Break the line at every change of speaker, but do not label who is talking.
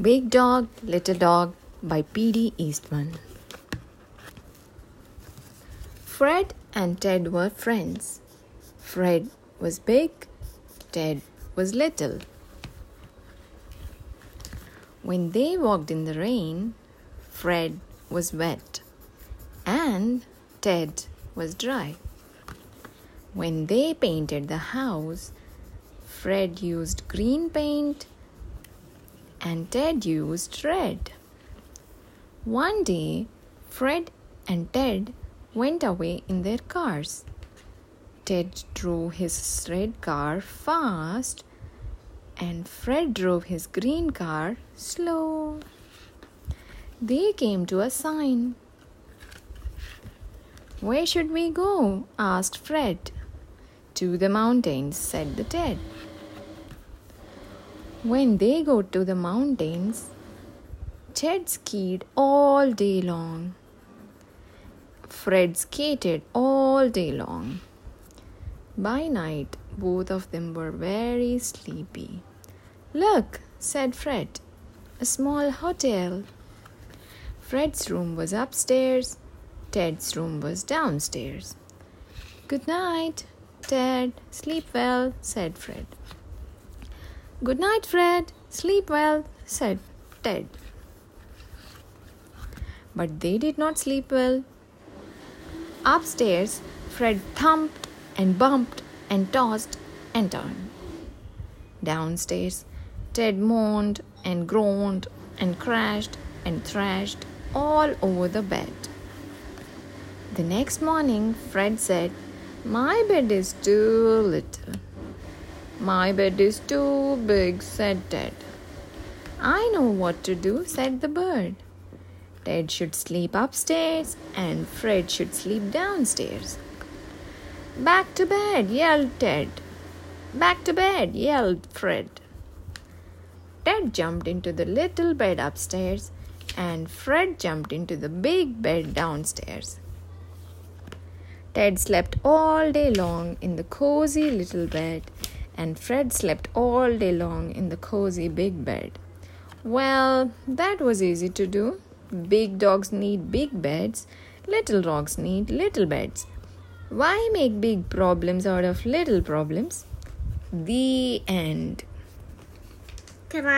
Big Dog, Little Dog by P.D. Eastman. Fred and Ted were friends. Fred was big, Ted was little. When they walked in the rain, Fred was wet and Ted was dry. When they painted the house, Fred used green paint and Ted used red. One day, Fred and Ted went away in their cars. Ted drove his red car fast and Fred drove his green car slow. They came to a sign. Where should we go? asked Fred. To the mountains, said the Ted. When they got to the mountains, Ted skied all day long. Fred skated all day long. By night, both of them were very sleepy. Look, said Fred, a small hotel. Fred's room was upstairs, Ted's room was downstairs. Good night, Ted. Sleep well, said Fred. Good night, Fred. Sleep well, said Ted. But they did not sleep well. Upstairs, Fred thumped and bumped and tossed and turned. Downstairs, Ted moaned and groaned and crashed and thrashed all over the bed. The next morning, Fred said, My bed is too little. My bed is too big, said Ted. I know what to do, said the bird. Ted should sleep upstairs and Fred should sleep downstairs. Back to bed, yelled Ted. Back to bed, yelled Fred. Ted jumped into the little bed upstairs and Fred jumped into the big bed downstairs. Ted slept all day long in the cozy little bed, and Fred slept all day long in the cozy big bed. Well, that was easy to do. Big dogs need big beds, little dogs need little beds. Why make big problems out of little problems? The end.
Can I